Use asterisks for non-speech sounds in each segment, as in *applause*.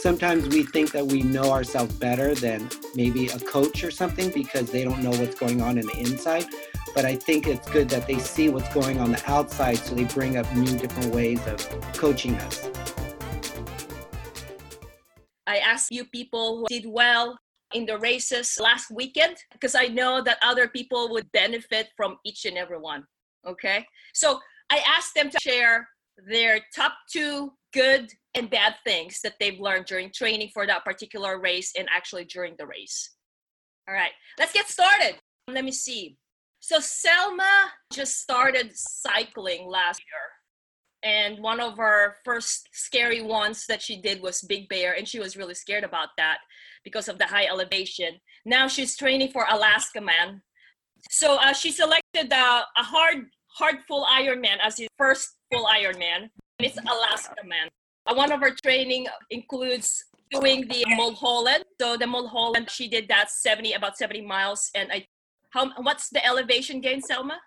sometimes we think that we know ourselves better than maybe a coach or something because they don't know what's going on in the inside. But I think it's good that they see what's going on the outside so they bring up new different ways of coaching us. I asked you people who did well in the races last weekend because I know that other people would benefit from each and every one. Okay. So I asked them to share their top two good and bad things that they've learned during training for that particular race and actually during the race. All right, let's get started. Let me see. So Selma just started cycling last year. And one of her first scary ones that she did was Big Bear, and she was really scared about that because of the high elevation. Now she's training for Alaska Man. So uh, she selected uh, a hard, hard full Ironman as his first full Ironman. It's Alaska Man. Uh, one of our training includes doing the Mulholland. So the Mulholland, she did that 70, about 70 miles. And I, how, what's the elevation gain, Selma?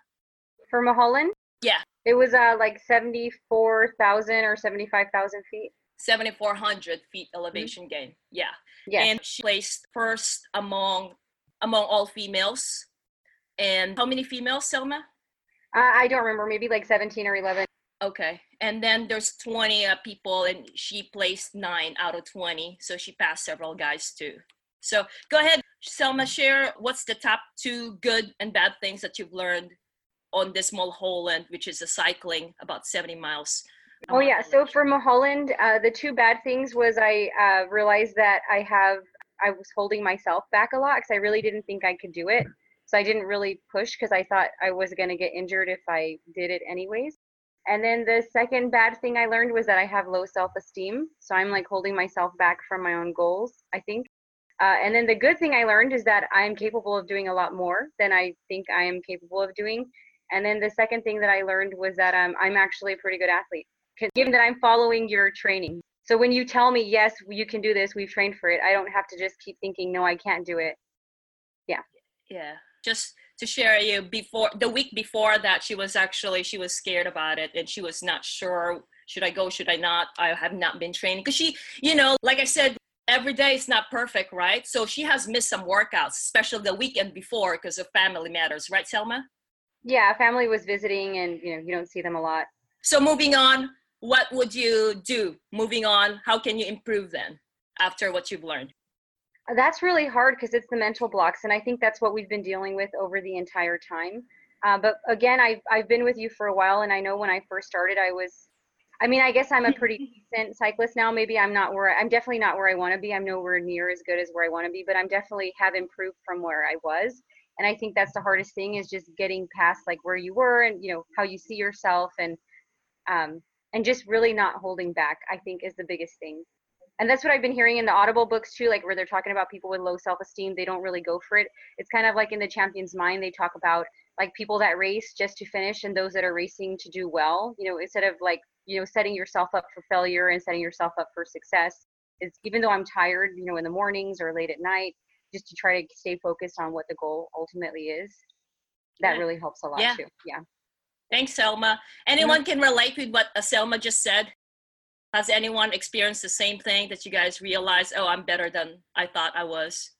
For Mulholland? Yeah. It was uh, like 74,000 or 75,000 feet. 7,400 feet elevation mm-hmm. gain. Yeah. Yeah. And she placed first among among all females. And how many females, Selma? Uh, I don't remember. Maybe like 17 or 11. Okay. And then there's 20 uh, people, and she placed nine out of 20. So she passed several guys too. So go ahead, Selma, share what's the top two good and bad things that you've learned on this Mulholland, which is a cycling about 70 miles. Oh yeah. So for Mulholland, uh, the two bad things was I uh, realized that I have I was holding myself back a lot because I really didn't think I could do it. So I didn't really push because I thought I was going to get injured if I did it anyways. And then the second bad thing I learned was that I have low self esteem. So I'm like holding myself back from my own goals, I think. Uh, and then the good thing I learned is that I'm capable of doing a lot more than I think I am capable of doing. And then the second thing that I learned was that um, I'm actually a pretty good athlete, given that I'm following your training. So when you tell me, yes, you can do this, we've trained for it, I don't have to just keep thinking, no, I can't do it. Yeah. Yeah. Just to share you before the week before that she was actually she was scared about it and she was not sure should i go should i not? I have not been training. Because she you know like i said every day is not perfect right? So she has missed some workouts especially the weekend before because of family matters right selma? Yeah family was visiting and you know you don't see them a lot. So moving on what would you do? Moving on how can you improve then after what you've learned that's really hard because it's the mental blocks, and I think that's what we've been dealing with over the entire time. Uh, but again, I've I've been with you for a while, and I know when I first started, I was, I mean, I guess I'm a *laughs* pretty decent cyclist now. Maybe I'm not where I'm definitely not where I want to be. I'm nowhere near as good as where I want to be, but I'm definitely have improved from where I was. And I think that's the hardest thing is just getting past like where you were and you know how you see yourself and um and just really not holding back. I think is the biggest thing and that's what I've been hearing in the Audible books too, like where they're talking about people with low self esteem, they don't really go for it. It's kind of like in the champion's mind, they talk about like people that race just to finish and those that are racing to do well, you know, instead of like, you know, setting yourself up for failure and setting yourself up for success. Is even though I'm tired, you know, in the mornings or late at night, just to try to stay focused on what the goal ultimately is. That yeah. really helps a lot yeah. too. Yeah. Thanks, Selma. Anyone mm-hmm. can relate with what Selma just said? Has anyone experienced the same thing that you guys realize, oh, I'm better than I thought I was?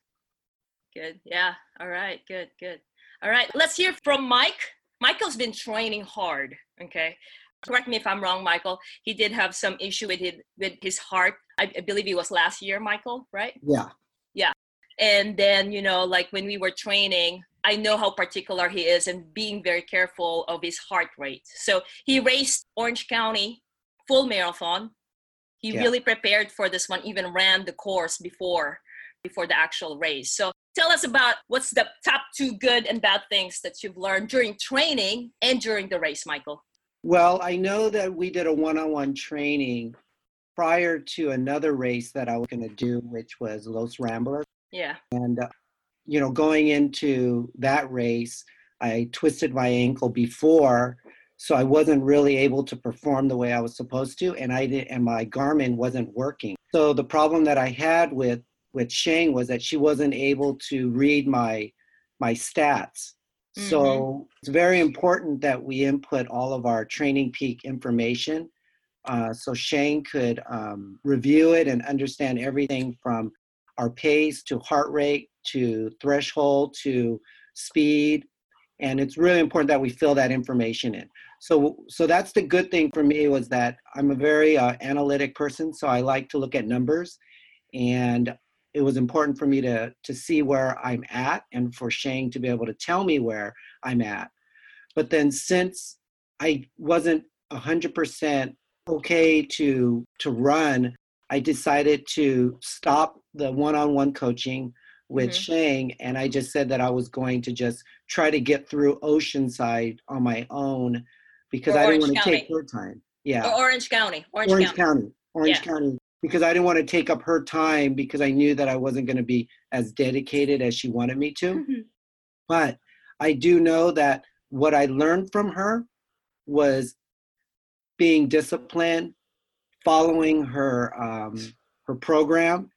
Good. Yeah. All right. Good. Good. All right. Let's hear from Mike. Michael's been training hard. Okay. Correct me if I'm wrong, Michael. He did have some issue with his, with his heart. I, I believe it was last year, Michael, right? Yeah. Yeah. And then, you know, like when we were training, I know how particular he is and being very careful of his heart rate. So he raced Orange County full marathon he yeah. really prepared for this one even ran the course before before the actual race. So tell us about what's the top two good and bad things that you've learned during training and during the race michael? Well i know that we did a one-on-one training prior to another race that i was going to do which was los ramblers yeah. And uh, you know going into that race i twisted my ankle before so I wasn't really able to perform the way I was supposed to, and I did, and my Garmin wasn't working. So the problem that I had with with Shang was that she wasn't able to read my my stats. Mm-hmm. So it's very important that we input all of our training peak information uh, so Shang could um, review it and understand everything from our pace to heart rate to threshold to speed. And it's really important that we fill that information in. So, so that's the good thing for me was that I'm a very uh, analytic person, so I like to look at numbers, and it was important for me to to see where I'm at, and for shang to be able to tell me where I'm at. But then, since I wasn't 100% okay to to run, I decided to stop the one-on-one coaching with Mhm. Shang, and I just said that I was going to just try to get through Oceanside on my own because Or I didn't Orange want to take her time. Yeah, Or Orange County. Orange, Orange County. County, Orange Yeah. County, because I didn't want to take up her time because I knew that I wasn't going to be as dedicated as she wanted me to. Mhm. But I do know that what I learned from her was being disciplined, following her um, her program,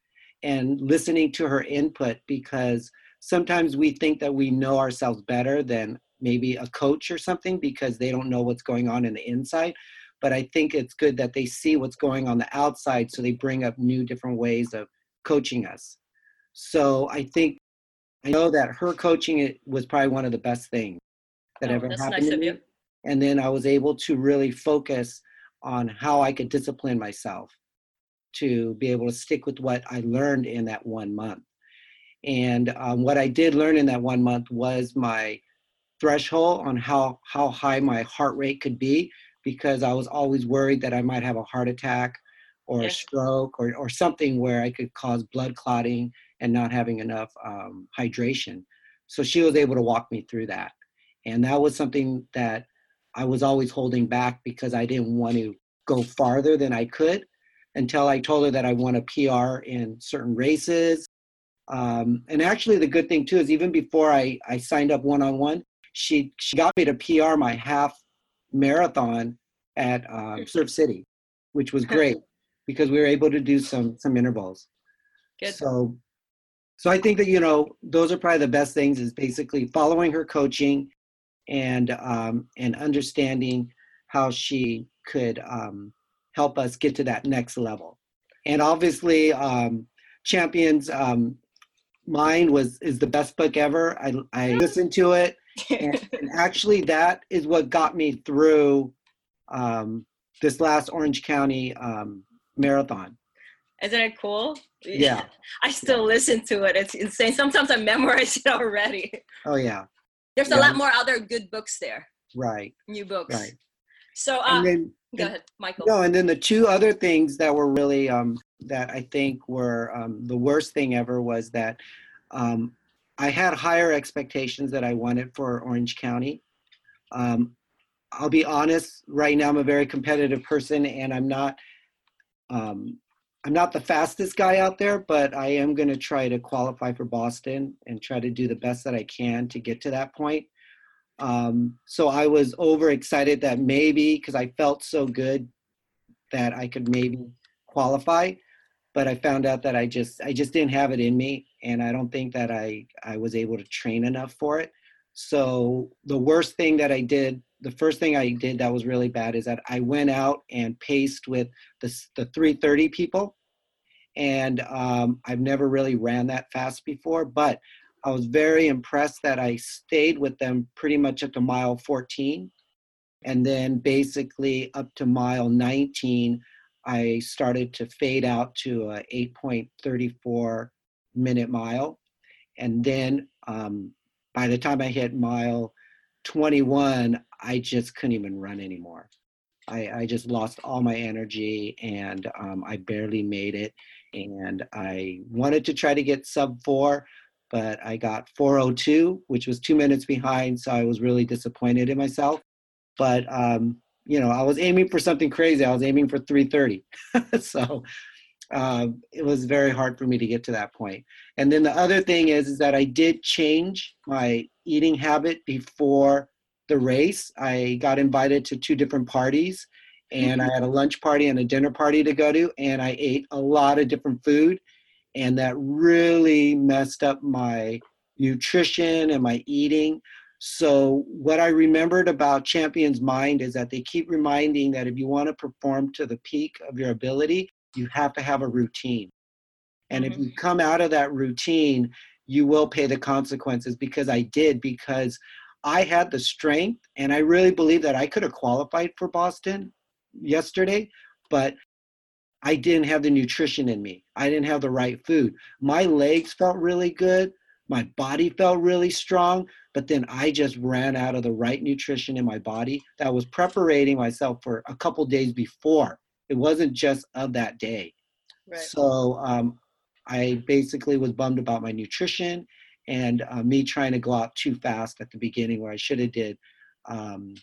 and listening to her input. Because sometimes we think that we know ourselves better than maybe a coach or something because they don't know what's going on in the inside. But I think it's good that they see what's going on the outside, so they bring up new different ways of coaching us. So I think I know that her coaching it was probably one of the best things that Oh, ever happened nice to. And then I was able to really focus on how I could discipline myself to be able to stick with what I learned in that one month. And um, what I did learn in that one month was my threshold on how how high my heart rate could be because I was always worried that I might have a heart attack or a stroke or, or something where I could cause blood clotting and not having enough um, hydration. So she was able to walk me through that. And that was something that I was always holding back because I didn't want to go farther than I could until I told her that I want a PR in certain races. Um, and actually, the good thing too is even before I, I signed up one on one, she she got me to PR my half marathon at um, Surf City, which was great because we were able to do some some intervals. Good. So, so I think that you know those are probably the best things is basically following her coaching, and um, and understanding how she could um, help us get to that next level. And obviously, um, Champions um, Mind was is the best book ever. I I listened to it, and, *laughs* and actually that is what got me through um, this last Orange County um, marathon. Isn't it cool? Yeah. *laughs* I still listen to it. It's insane. Sometimes I memorize it already. Oh yeah, There's a lot more other good books there, right, new books. right. So, uh, And then go ahead, Michael. No, and then the two other things that were really um, that I think were um, the worst thing ever was that um, I had higher expectations that I wanted for Orange County. Um, I'll be honest. Right now, I'm a very competitive person, and I'm not. Um, I'm not the fastest guy out there, but I am going to try to qualify for Boston and try to do the best that I can to get to that point. Um, so I was overexcited that maybe because I felt so good that I could maybe qualify, but I found out that I just I just didn't have it in me, and I don't think that I I was able to train enough for it. So the worst thing that I did, the first thing I did that was really bad is that I went out and paced with the the 330 people, and um, I've never really ran that fast before, but I was very impressed that I stayed with them pretty much up to mile 14. And then basically up to mile 19, I started to fade out to a 8.34 minute mile. And then um, by the time I hit mile 21, I just couldn't even run anymore. I, I just lost all my energy and um, I barely made it. And I wanted to try to get sub four, but I got 402, which was two minutes behind. So I was really disappointed in myself. But, um, you know, I was aiming for something crazy. I was aiming for 330. *laughs* so um, it was very hard for me to get to that point. And then the other thing is, is that I did change my eating habit before the race. I got invited to two different parties and I had a lunch party and a dinner party to go to, and I ate a lot of different food, and that really messed up my nutrition and my eating. So, what I remembered about Champion's Mind is that they keep reminding that if you want to perform to the peak of your ability, you have to have a routine. And if mm-hmm. you come out of that routine, you will pay the consequences because I did, because I had the strength and I really believe that I could have qualified for Boston yesterday, but I didn't have the nutrition in me. I didn't have the right food. My legs felt really good. My body felt really strong, but then I just ran out of the right nutrition in my body that was preparing myself for a couple days before. It wasn't just of that day. Right. So um, I basically was bummed about my nutrition and uh, me trying to go out too fast at the beginning where I should have did um,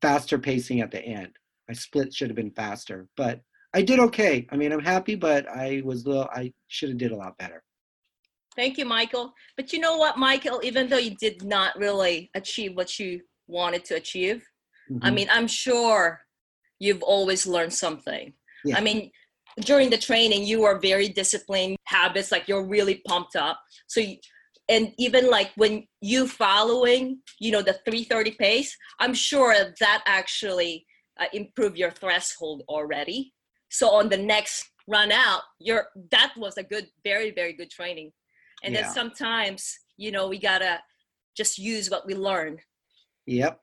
faster pacing at the end. My split should have been faster, but I did okay. I mean, I'm happy, but I was little, I should have did a lot better. Thank you, Michael. But you know what, Michael? Even though you did not really achieve what you wanted to achieve, I Mhm. mean, I'm sure you've always learned something. Yeah. I mean, during the training, you are very disciplined habits, like you're really pumped up. So, you, and even like when you following, you know, the 330 pace, I'm sure that actually uh, improved your threshold already. So on the next run out, you're that was a good, very, very good training. And Yeah. then sometimes, you know, we gotta just use what we learn. Yep.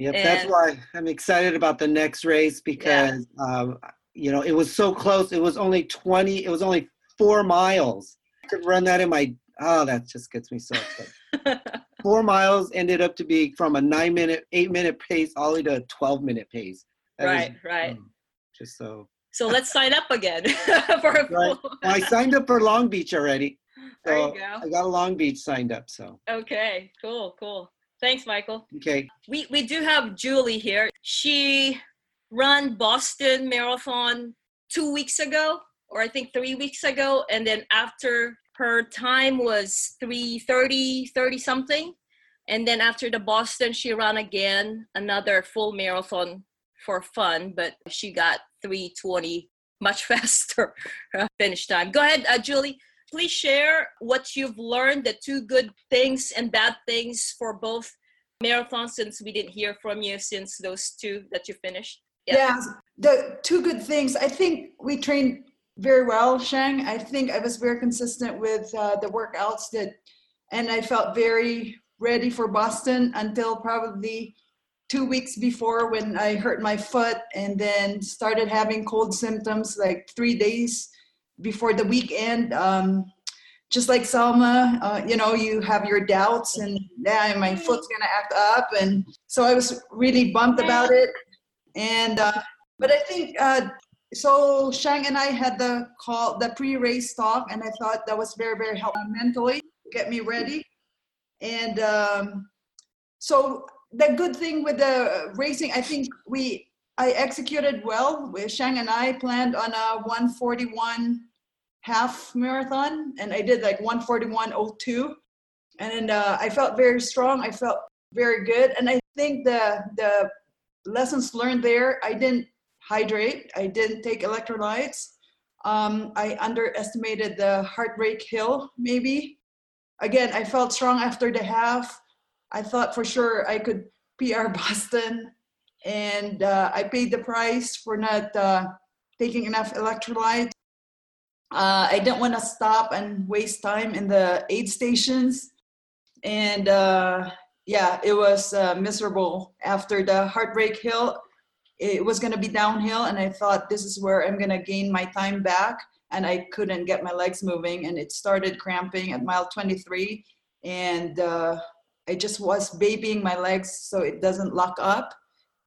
Yep. That's why I'm excited about the next race because, um, you know, it was so close. It was only 20, it was only four miles. I could run that in my, oh, that just gets me so upset. *laughs* four miles ended up to be from a nine minute, eight minute pace all the way to a 12 minute pace. That right, right. um, just so. So let's sign up again *laughs* for a Right. I signed up for Long Beach already. *laughs* There you go. I got a Long Beach signed up. So, Okay, cool, cool. Thanks, Michael. okay. We we do have Julie here. She ran Boston Marathon two weeks ago, or I think three weeks ago, and then after her time was 330, 30 something. And then after the Boston, she ran again another full marathon for fun, but she got 320 much *laughs* faster uh, finish time. Go ahead, uh, Julie. Please share what you've learned, the two good things and bad things for both marathons, since we didn't hear from you since those two that you finished. Yeah. Yeah, the two good things. I think we trained very well, Shang. I think I was very consistent with uh, the workouts that, and I felt very ready for Boston until probably two weeks before when I hurt my foot and then started having cold symptoms like three days before the weekend. Um, just like Selma, uh, you know, you have your doubts and yeah, my foot's gonna act up, and so I was really bummed about it. And uh, but I think uh, so. Shang and I had the call, the pre-race talk, and I thought that was very, very helpful mentally, get me ready. And um, so the good thing with the racing, I think we I executed well. With Shang and I planned on a 141 half marathon, and I did like 141.02, and uh, I felt very strong. I felt very good, and I think the the lessons learned there. I didn't hydrate. I didn't take electrolytes. Um, I underestimated the heartbreak hill, maybe. Again, I felt strong after the half. I thought for sure I could PR *laughs* Boston, and uh, I paid the price for not uh, taking enough electrolytes. Uh, I didn't want to stop and waste time in the aid stations, and uh, yeah, it was uh, miserable after the heartbreak hill. It was going to be downhill, and I thought this is where I'm going to gain my time back. And I couldn't get my legs moving, and it started cramping at mile 23. And uh, I just was babying my legs so it doesn't lock up.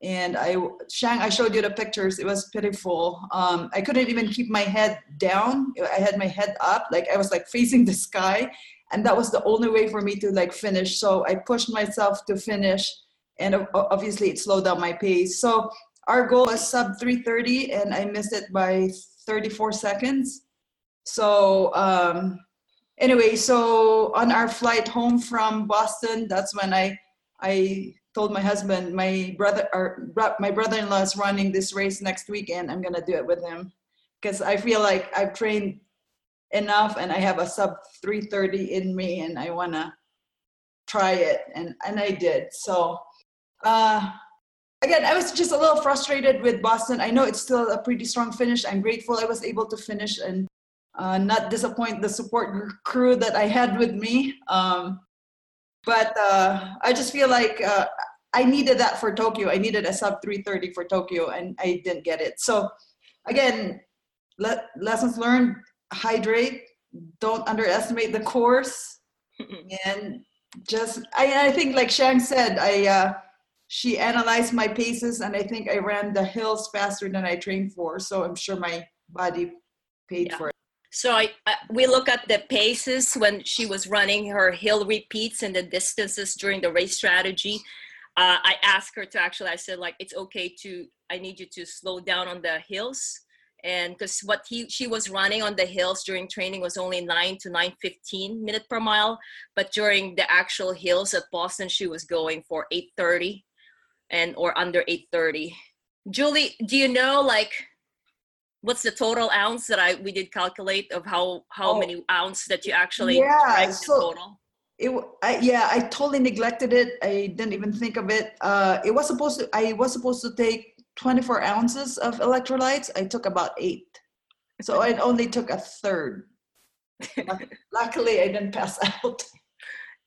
And I, Shang, I showed you the pictures. It was pitiful. Um, I couldn't even keep my head down. I had my head up, like I was like facing the sky and that was the only way for me to like finish so i pushed myself to finish and obviously it slowed down my pace so our goal was sub 330 and i missed it by 34 seconds so um anyway so on our flight home from boston that's when i i told my husband my brother or my brother-in-law is running this race next weekend i'm gonna do it with him because i feel like i've trained enough and I have a sub 330 in me and I want to try it, and and I did. So, uh, again, I was just a little frustrated with Boston. I know it's still a pretty strong finish. I'm grateful I was able to finish and uh, not disappoint the support crew that I had with me. Um, but uh, I just feel like uh, I needed that for Tokyo. I needed a sub 330 for Tokyo, and I didn't get it. So, again, le- lessons learned: hydrate, don't underestimate the course, and just I, I think, like Shang said, I uh, she analyzed my paces, and I think I ran the hills faster than I trained for. So I'm sure my body paid Yeah. for it. So I, I we look at the paces when she was running her hill repeats and the distances during the race strategy. Uh, I asked her to actually. I said like it's okay to. I need you to slow down on the hills, and because what he she was running on the hills during training was only nine to nine fifteen minute per mile, but during the actual hills at Boston she was going for eight thirty, and or under eight thirty. Julie, do you know like what's the total ounce that I we did calculate of how how Oh. many ounce that you actually Yeah, so- total? It, I, yeah, I totally neglected it. I didn't even think of it. Uh, it was supposed to. I was supposed to take 24 ounces of electrolytes. I took about eight, so I *laughs* only took a third. *laughs* Luckily, I didn't pass out.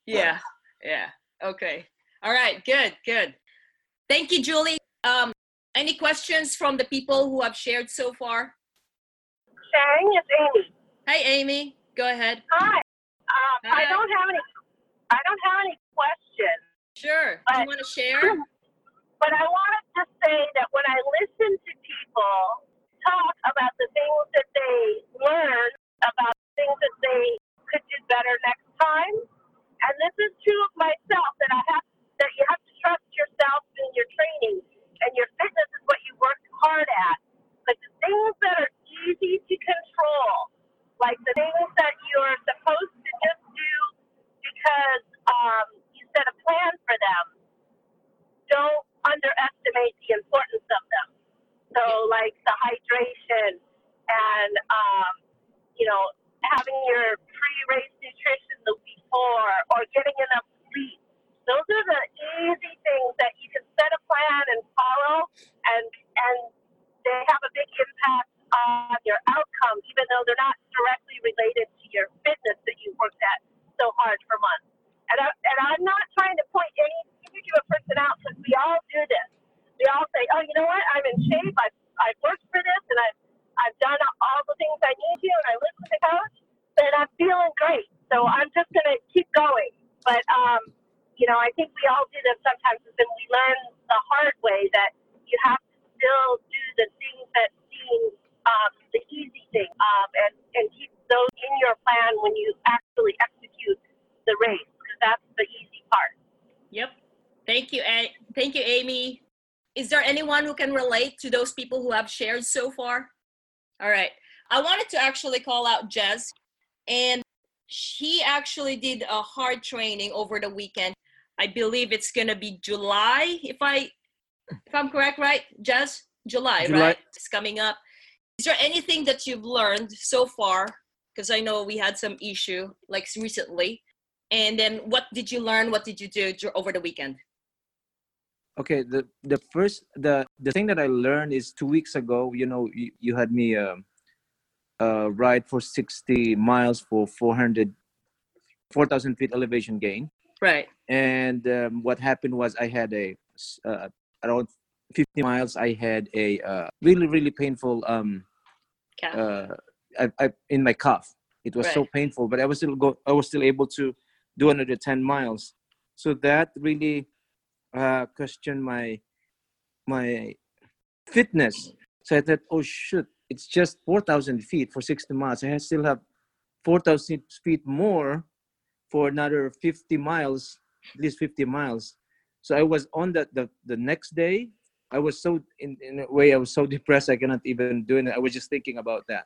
Yeah, yeah. Okay. All right. Good. Good. Thank you, Julie. Um, any questions from the people who have shared so far? Shang, it's Amy. Hi, Amy. Go ahead. Hi. Um, I don't have any. I don't have any questions, Sure. Do you want to share? but I wanted to say that when I listen to people talk about the things that they learn, about things that they could do better next time, and this is true of myself that I have that you have to trust yourself in your training, and your fitness is what you work hard at. But the things that are easy to control, like the things that you're supposed to just do because um, you set a plan for them, don't underestimate the importance of them. So, like the hydration and, um, you know, having your pre-race nutrition the week before or getting enough sleep. Those are the easy things that you can set a plan and follow, and and they have a big impact on your outcome, even though they're not directly related to your fitness that you worked at so hard for months. And, I, and I'm not trying to point any particular person out because we all do this. We all say, oh, you know what? I'm in shape. I've, I've worked for this and I've, I've done all the things I need to and I listen to the coach and I'm feeling great. So I'm just going to keep going. But, um, you know, I think we all do this sometimes and then we learn the hard way that you have to still do the things that seem um, the easy thing um, and, and keep those in your plan when you actually execute the race because that's the easy part. Yep. Thank you, A- thank you, Amy. Is there anyone who can relate to those people who have shared so far? All right. I wanted to actually call out Jez, and she actually did a hard training over the weekend. I believe it's gonna be July, if I if I'm correct, right? Jez, July, July. right? It's coming up. Is there anything that you've learned so far? Because I know we had some issue like recently. And then what did you learn? What did you do over the weekend? okay the the first the the thing that i learned is two weeks ago you know you, you had me um uh ride for 60 miles for 400 4000 feet elevation gain Right. and um, what happened was i had a uh, around 50 miles i had a uh, really really painful um Calf. uh I, I, in my calf it was so painful but i was still go i was still able to do another 10 miles. So that really uh questioned my my fitness. So i thought oh shoot it's just 4000 feet for 60 miles. I still have 4000 feet more for another 50 miles at least 50 miles. So i was on that the, the next day. I was so in, in a way i was so *laughs* depressed i cannot even do it. I was just thinking about that.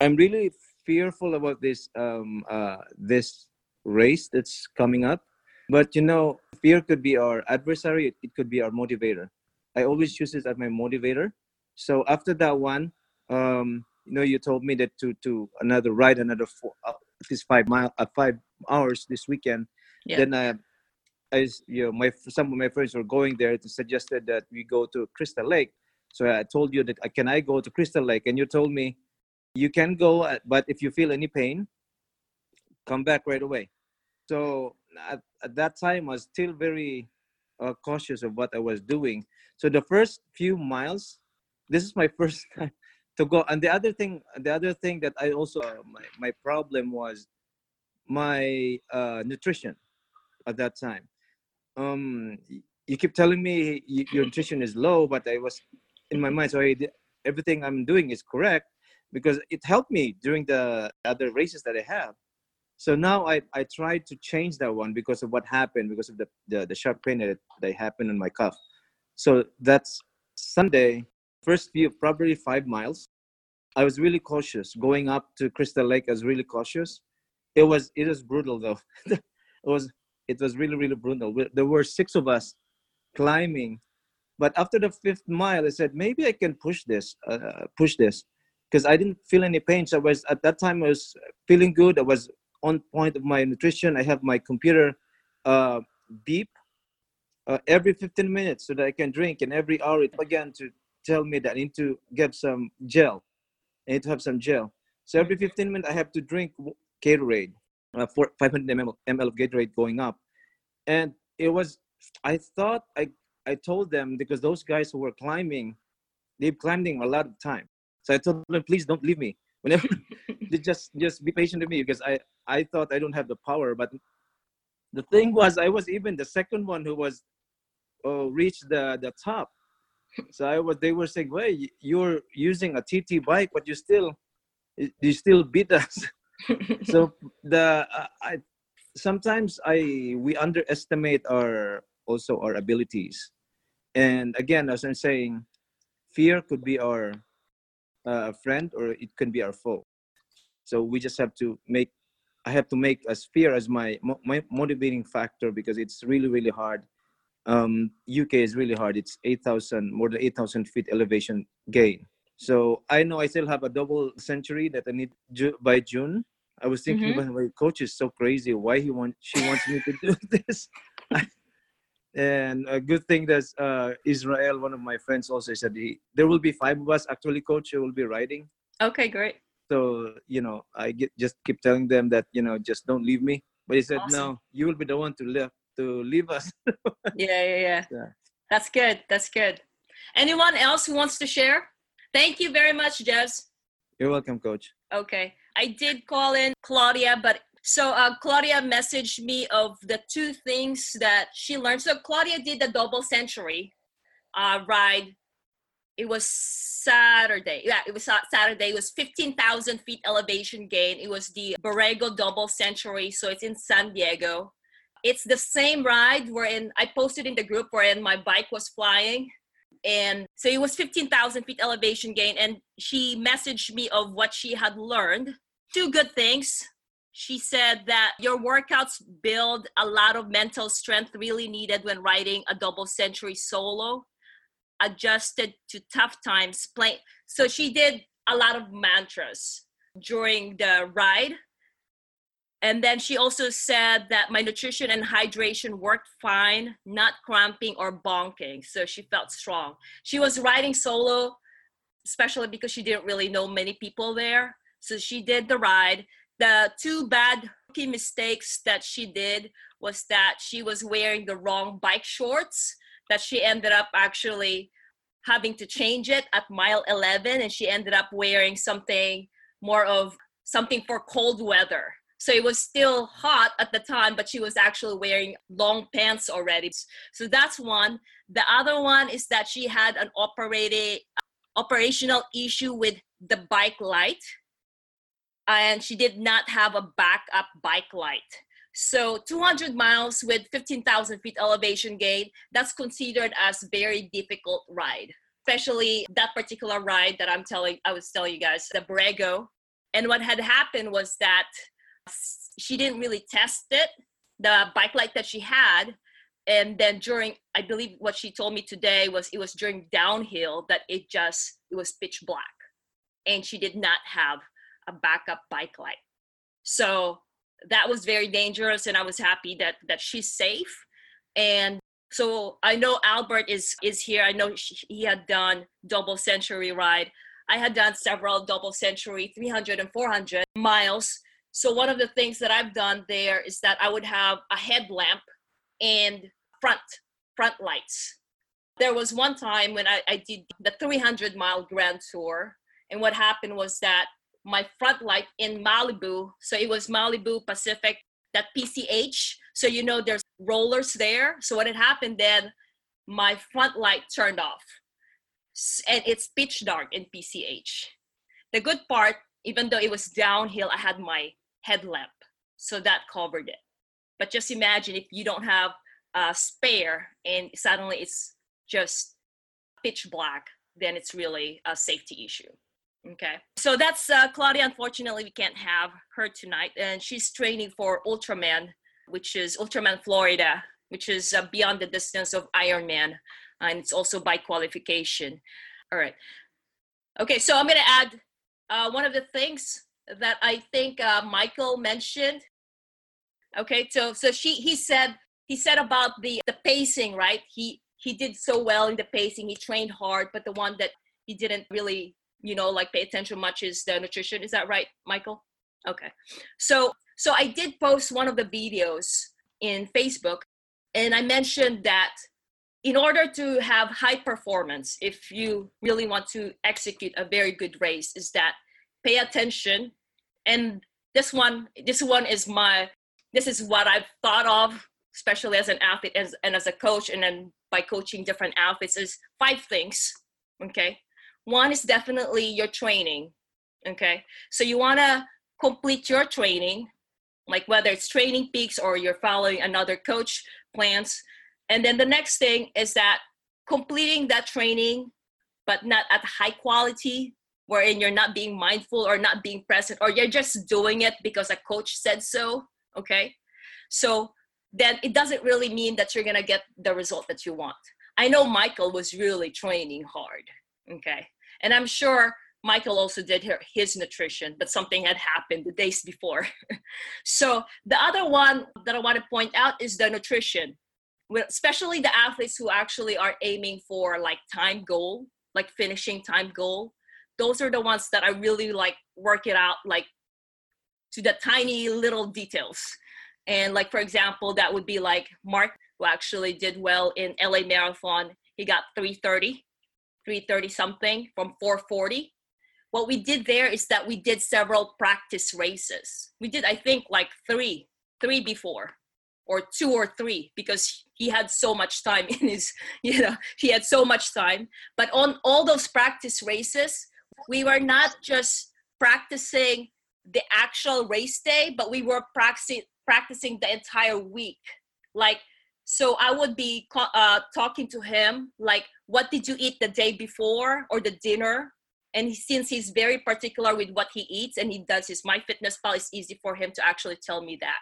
I'm really fearful about this um uh this race that's coming up but you know fear could be our adversary it, it could be our motivator i always use it as my motivator so after that one um you know you told me that to to another ride another four uh, at least five mile uh, five hours this weekend Yeah. then i I, you know, my some of my friends were going there to suggested that we go to Crystal Lake. So I told you that can I go to Crystal Lake, and you told me you can go, uh, but if you feel any pain, come back right away. So at, at that time, I was still very uh, cautious of what I was doing. So the first few miles, this is my *laughs* first time to go. And the other thing, the other thing that I also uh, my my problem was my uh, nutrition at that time. Um, you keep telling me your nutrition is low, but I was in my mind, so I everything I'm doing is correct because it helped me during the other races that I have. So now I, I tried to change that one because of what happened, because of the, the, the sharp pain that, that happened on my cuff. So that's Sunday, first few, probably five miles. I was really cautious. Going up to Crystal Lake, I was really cautious. It was it was brutal though. *laughs* it was it was really really brutal. There were six of us climbing, but after the fifth mile, I said maybe I can push this, uh, push this, because I didn't feel any pain. So I was at that time I was feeling good. I was on point of my nutrition. I have my computer uh, beep uh, every 15 minutes so that I can drink, and every hour it began to tell me that I need to get some gel. I need to have some gel. So every 15 minutes I have to drink Gatorade, uh, for 500 ml, ml of Gatorade going up, and it was. I thought I I told them because those guys who were climbing, they've climbing a lot of time. So I told them, please don't leave me. Whenever *laughs* they just just be patient with me because I I thought I don't have the power, but the thing was I was even the second one who was uh, reached the the top. So I was they were saying, "Well, you're using a TT bike, but you still you still beat us." *laughs* so the uh, I sometimes I we underestimate our also our abilities, and again, as I'm saying, fear could be our uh, friend or it can be our foe. So we just have to make. I have to make as fear as my my motivating factor because it's really really hard. Um, UK is really hard. It's 8,000 more than 8,000 feet elevation gain. So I know I still have a double century that I need Ju- by June. I was thinking, Mhm. My coach is so crazy. Why he want she wants me to do *laughs* this? *laughs* and a good thing that uh, Israel, one of my friends, also said he, there will be five of us actually, coach. Who will be riding. okay, great. So you know, I get, just keep telling them that you know, just don't leave me. But he said, Awesome. no, you will be the one to leave to leave us. *laughs* Yeah, yeah, yeah. Yeah. That's good. That's good. Anyone else who wants to share? Thank you very much, Jess. You're welcome, coach. Okay. I did call in Claudia, but so uh, Claudia messaged me of the two things that she learned. So Claudia did the double century uh, ride. It was Saturday. Yeah, it was Saturday. It was 15,000 feet elevation gain. It was the Borrego double century. So it's in San Diego. It's the same ride wherein I posted in the group wherein my bike was flying and so it was 15,000 feet elevation gain and she messaged me of what she had learned two good things she said that your workouts build a lot of mental strength really needed when riding a double century solo adjusted to tough times play so she did a lot of mantras during the ride and then she also said that my nutrition and hydration worked fine, not cramping or bonking. So she felt strong. She was riding solo, especially because she didn't really know many people there. So she did the ride. The two bad rookie mistakes that she did was that she was wearing the wrong bike shorts, that she ended up actually having to change it at mile 11, and she ended up wearing something more of something for cold weather. So it was still hot at the time, but she was actually wearing long pants already. So that's one. The other one is that she had an operating operational issue with the bike light, and she did not have a backup bike light. So 200 miles with 15,000 feet elevation gain, that's considered as very difficult ride, especially that particular ride that I'm telling, I was telling you guys, the Borrego. And what had happened was that she didn't really test it, the bike light that she had. And then during, I believe what she told me today was it was during downhill that it just, it was pitch black. And she did not have a backup bike light. So that was very dangerous. And I was happy that, that she's safe. And so I know Albert is is here. I know sh- he had done double century ride. I had done several double century 300 and 400 miles. So one of the things that I've done there is that I would have a headlamp and front front lights. There was one time when I, I did the 300 mile grand tour, and what happened was that my front light in Malibu, so it was Malibu Pacific, that PCH. So you know there's rollers there. So what had happened then, my front light turned off, and it's pitch dark in PCH. The good part, even though it was downhill, I had my headlamp, so that covered it. But just imagine if you don't have a spare and suddenly it's just pitch black, then it's really a safety issue. Okay, so that's uh, Claudia. Unfortunately, we can't have her tonight, and she's training for Ultraman, which is Ultraman Florida, which is uh, beyond the distance of Ironman, and it's also by qualification. All right. Okay, so I'm gonna add uh, one of the things that I think uh, Michael mentioned. Okay, so so she he said he said about the the pacing, right? He he did so well in the pacing. He trained hard, but the one that he didn't really you know like pay attention much is the nutrition. Is that right michael? Okay. So so i did post one of the videos in facebook and i mentioned that in order to have high performance if you really want to execute a very good race is that pay attention. And this one this one is my this is what i've thought of especially as an athlete as, and as a coach and then by coaching different athletes is five things okay one is definitely your training. Okay. So you want to complete your training, like whether it's training peaks or you're following another coach plans. And then the next thing is that completing that training, but not at high quality, wherein you're not being mindful or not being present, or you're just doing it because a coach said so. Okay. So then it doesn't really mean that you're going to get the result that you want. I know Michael was really training hard. Okay. And I'm sure Michael also did his nutrition, but something had happened the days before. *laughs* so the other one that I want to point out is the nutrition, especially the athletes who actually are aiming for like time goal, like finishing time goal. Those are the ones that I really like work it out like to the tiny little details. And like for example, that would be like Mark, who actually did well in LA Marathon. He got 330 330 something from 440 what we did there is that we did several practice races. We did i think like three three before or two or three because he had so much time *laughs* in his you know he had so much time. But on all those practice races we were not just practicing the actual race day but we were practicing practicing the entire week. Like so i would be uh, talking to him like what did you eat the day before or the dinner? And since he's very particular with what he eats and he does his MyFitnessPal it's easy for him to actually tell me that.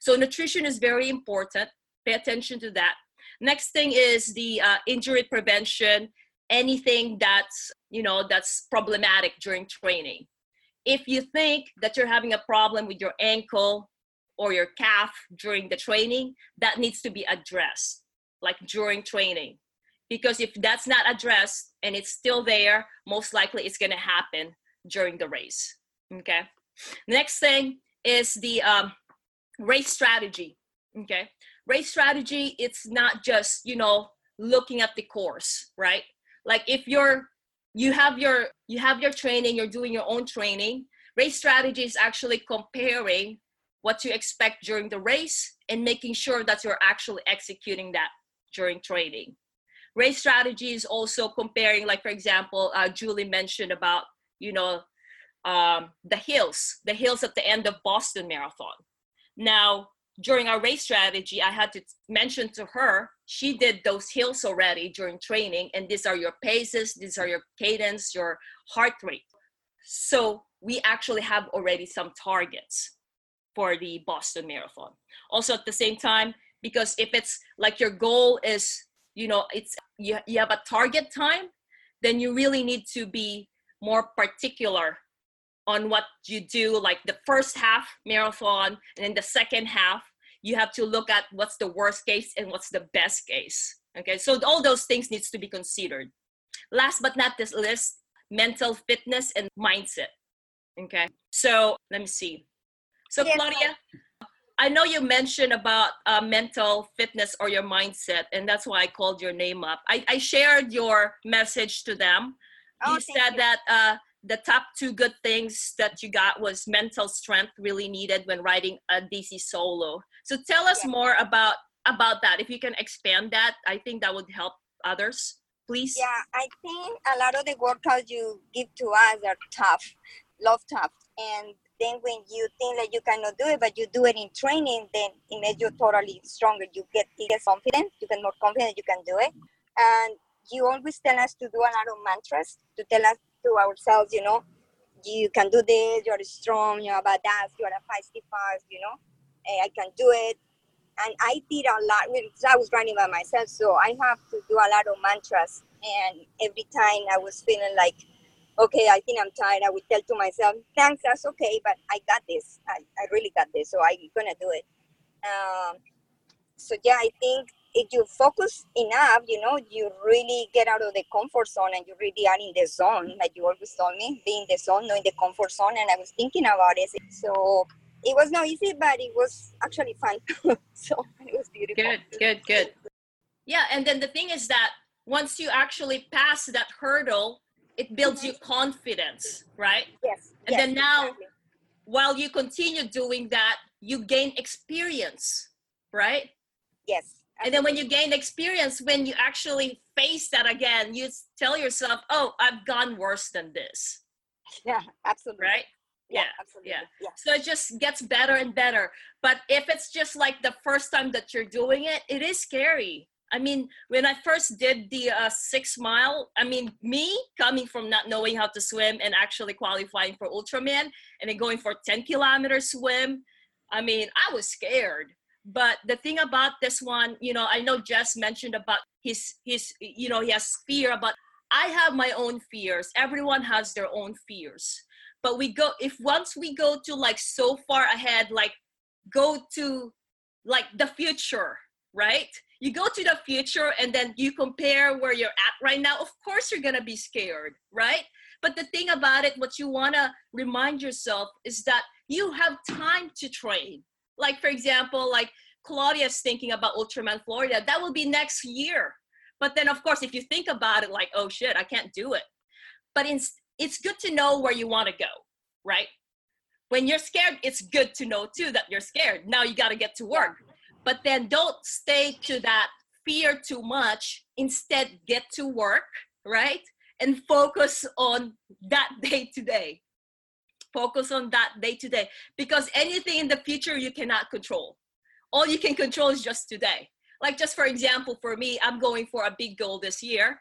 So nutrition is very important. Pay attention to that. Next thing is the uh, injury prevention anything that's you know that's problematic during training. If you think that you're having a problem with your ankle or your calf during the training, that needs to be addressed, like during training. Because if that's not addressed and it's still there, most likely it's going to happen during the race. Okay. Next thing is the um, race strategy. Okay. Race strategy, it's not just, you know, looking at the course, right? Like if you're you have your you have your training, you're doing your own training. Race strategy is actually comparing what to expect during the race and making sure that you're actually executing that during training. Race strategy is also comparing, like for example, uh, Julie mentioned about you know um, the hills, the hills at the end of Boston Marathon. Now, during our race strategy, I had to mention to her she did those hills already during training, and these are your paces, these are your cadence, your heart rate. So we actually have already some targets for the Boston Marathon. Also at the same time, because if it's like your goal is, you know, it's you, you have a target time, then you really need to be more particular on what you do, like the first half marathon and then the second half. you have to look at what's the worst case and what's the best case. Okay, so all those things needs to be considered. Last but not the least, mental fitness and mindset. Okay, so let me see. So Yes, Claudia, I know you mentioned about uh, mental fitness or your mindset, and that's why I called your name up. I, I shared your message to them. Oh, you said you. that uh, the top two good things that you got was mental strength really needed when writing a DC solo. So tell us Yeah. more about about that. If you can expand that, I think that would help others. Please. Yeah, I think a lot of the workouts you give to us are tough, love tough. And then when you think that you cannot do it, but you do it in training, then it makes you totally stronger. You get, you get confident, you get more confident you can do it. And you always tell us to do a lot of mantras to tell us to ourselves, you know, you can do this, you're strong, you're badass, you're a feisty fast, you know, eh, I can do it. And I did a lot because I was running by myself, so I have to do a lot of mantras. And every time I was feeling like, okay, I think I'm tired, I would tell to myself, thanks, that's okay, but I got this. I, I really got this, so I'm gonna do it. Um, so yeah, I think if you focus enough, you know, you really get out of the comfort zone and you really are in the zone, like you always told me, being the zone, not in the comfort zone. And I was thinking about it. So it was not easy, but it was actually fun. *laughs* so it was beautiful. Good, good, good. Yeah, and then the thing is that once you actually pass that hurdle, it builds mm-hmm. you confidence, right? Yes. And yes, then now- exactly. While you continue doing that, you gain experience, right? Yes. And then when you gain experience, when you actually face that again, you tell yourself, "Oh, I've gone worse than this," Yeah, absolutely. right? Yeah, Yeah, absolutely. yeah. yeah. So it just gets better and better. But if it's just like the first time that you're doing it, it is scary. I mean, when I first did the uh, six mile, I mean, me coming from not knowing how to swim and actually qualifying for Ultraman and then going for 10 kilometer swim, I mean, I was scared. But the thing about this one, you know, I know Jess mentioned about his his, you know, he has fear but I have my own fears. Everyone has their own fears but we go if once we go to like so far ahead like go to like the future right you go to the future and then you compare where you're at right now of course you're gonna be scared right but the thing about it what you want to remind yourself is that you have time to train like for example like claudia's thinking about ultraman florida that will be next year but then of course if you think about it like oh shit i can't do it but it's it's good to know where you want to go, right? When you're scared, it's good to know too that you're scared. Now you got to get to work. But then don't stay to that fear too much. Instead, get to work, right? And focus on that *laughs* day to day. Focus on that day to day because anything in the future you cannot control. All you can control is just today. Like, just for example, for me, I'm going for a big goal this year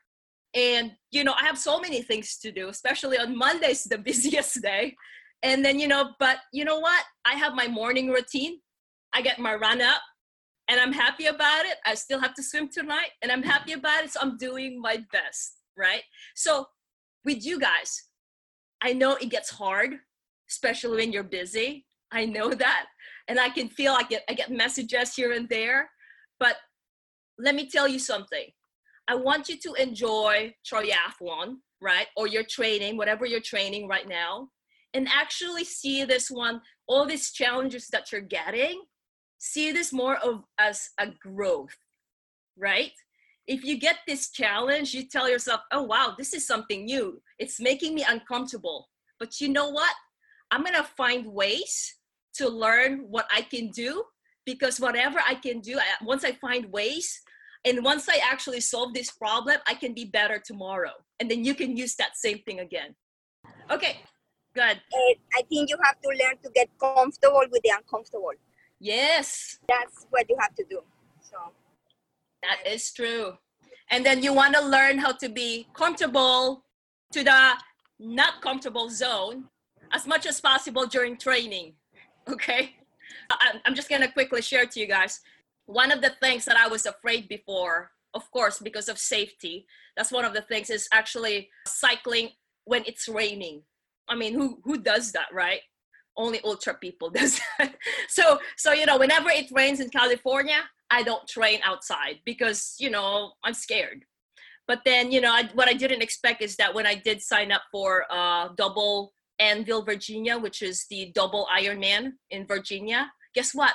and you know i have so many things to do especially on mondays the *laughs* busiest day and then you know but you know what i have my morning routine i get my run up and i'm happy about it. I still have to swim tonight and i'm happy about it so i'm doing my best right? So with you guys i know it gets hard especially when you're busy. I know *laughs* that and i can feel i get i get messages here and there but let me tell you something. I want you to enjoy triathlon, right? Or your training, whatever you're training right now, and actually see this one, all these challenges that you're getting, see this more of as a growth, right? If you get this challenge, you tell yourself, oh wow, this is something new. It's making me uncomfortable. But you know what? I'm gonna find ways to learn what I can do because whatever I can do, I- once I find ways, and once I actually solve this problem, I can be better tomorrow. And then you can use that same thing again. Okay, good. I think you have to learn to get comfortable with the uncomfortable. Yes, That's what you have to do. So that is true. And then you want to learn how to be comfortable to the not comfortable zone as much as possible during training. *laughs* Okay? Uh, I- I'm just going to quickly share to you guys. One of the things that I was afraid before, of course, because of safety, that's one of the things is actually cycling when it's raining. I mean, who who does that, right? Only ultra people *laughs* does that. so so you know whenever it rains in california i don't train outside because you know i'm scared. But then you know I, what i didn't expect is that when i did sign up for uh, double anvil virginia which is the double ironman in virginia guess what?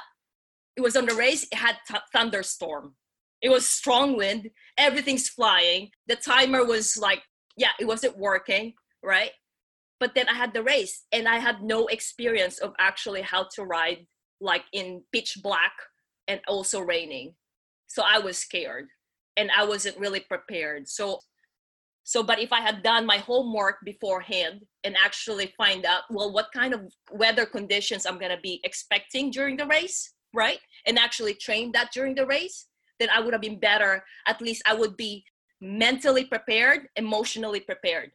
It was on the race it had th- thunderstorm. It was strong wind everything's flying. The timer was like yeah it wasn't working right but then i had the race and i had no experience of actually how to ride like in pitch black and also raining. So i was scared and i wasn't really prepared. So so but if i had done my homework beforehand and actually find out well what kind of weather conditions i'm going to be expecting during the race right and actually train that during the race then i would have been better. At least i would be mentally prepared emotionally prepared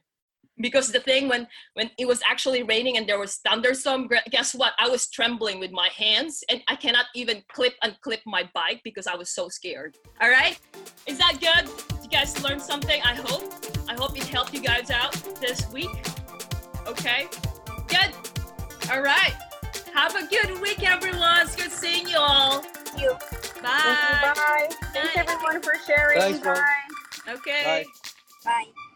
because the thing when when it was actually raining and there was thunderstorm guess what i was trembling with my hands and i cannot even clip and clip my bike because i was so scared all right is that good Did you guys learned something i hope i hope it helped you guys out this week okay good all right have a good week everyone it's good seeing you all Thank you. bye Bye. Thanks everyone for sharing. Thanks, Mom. Bye. okay Bye. Bye.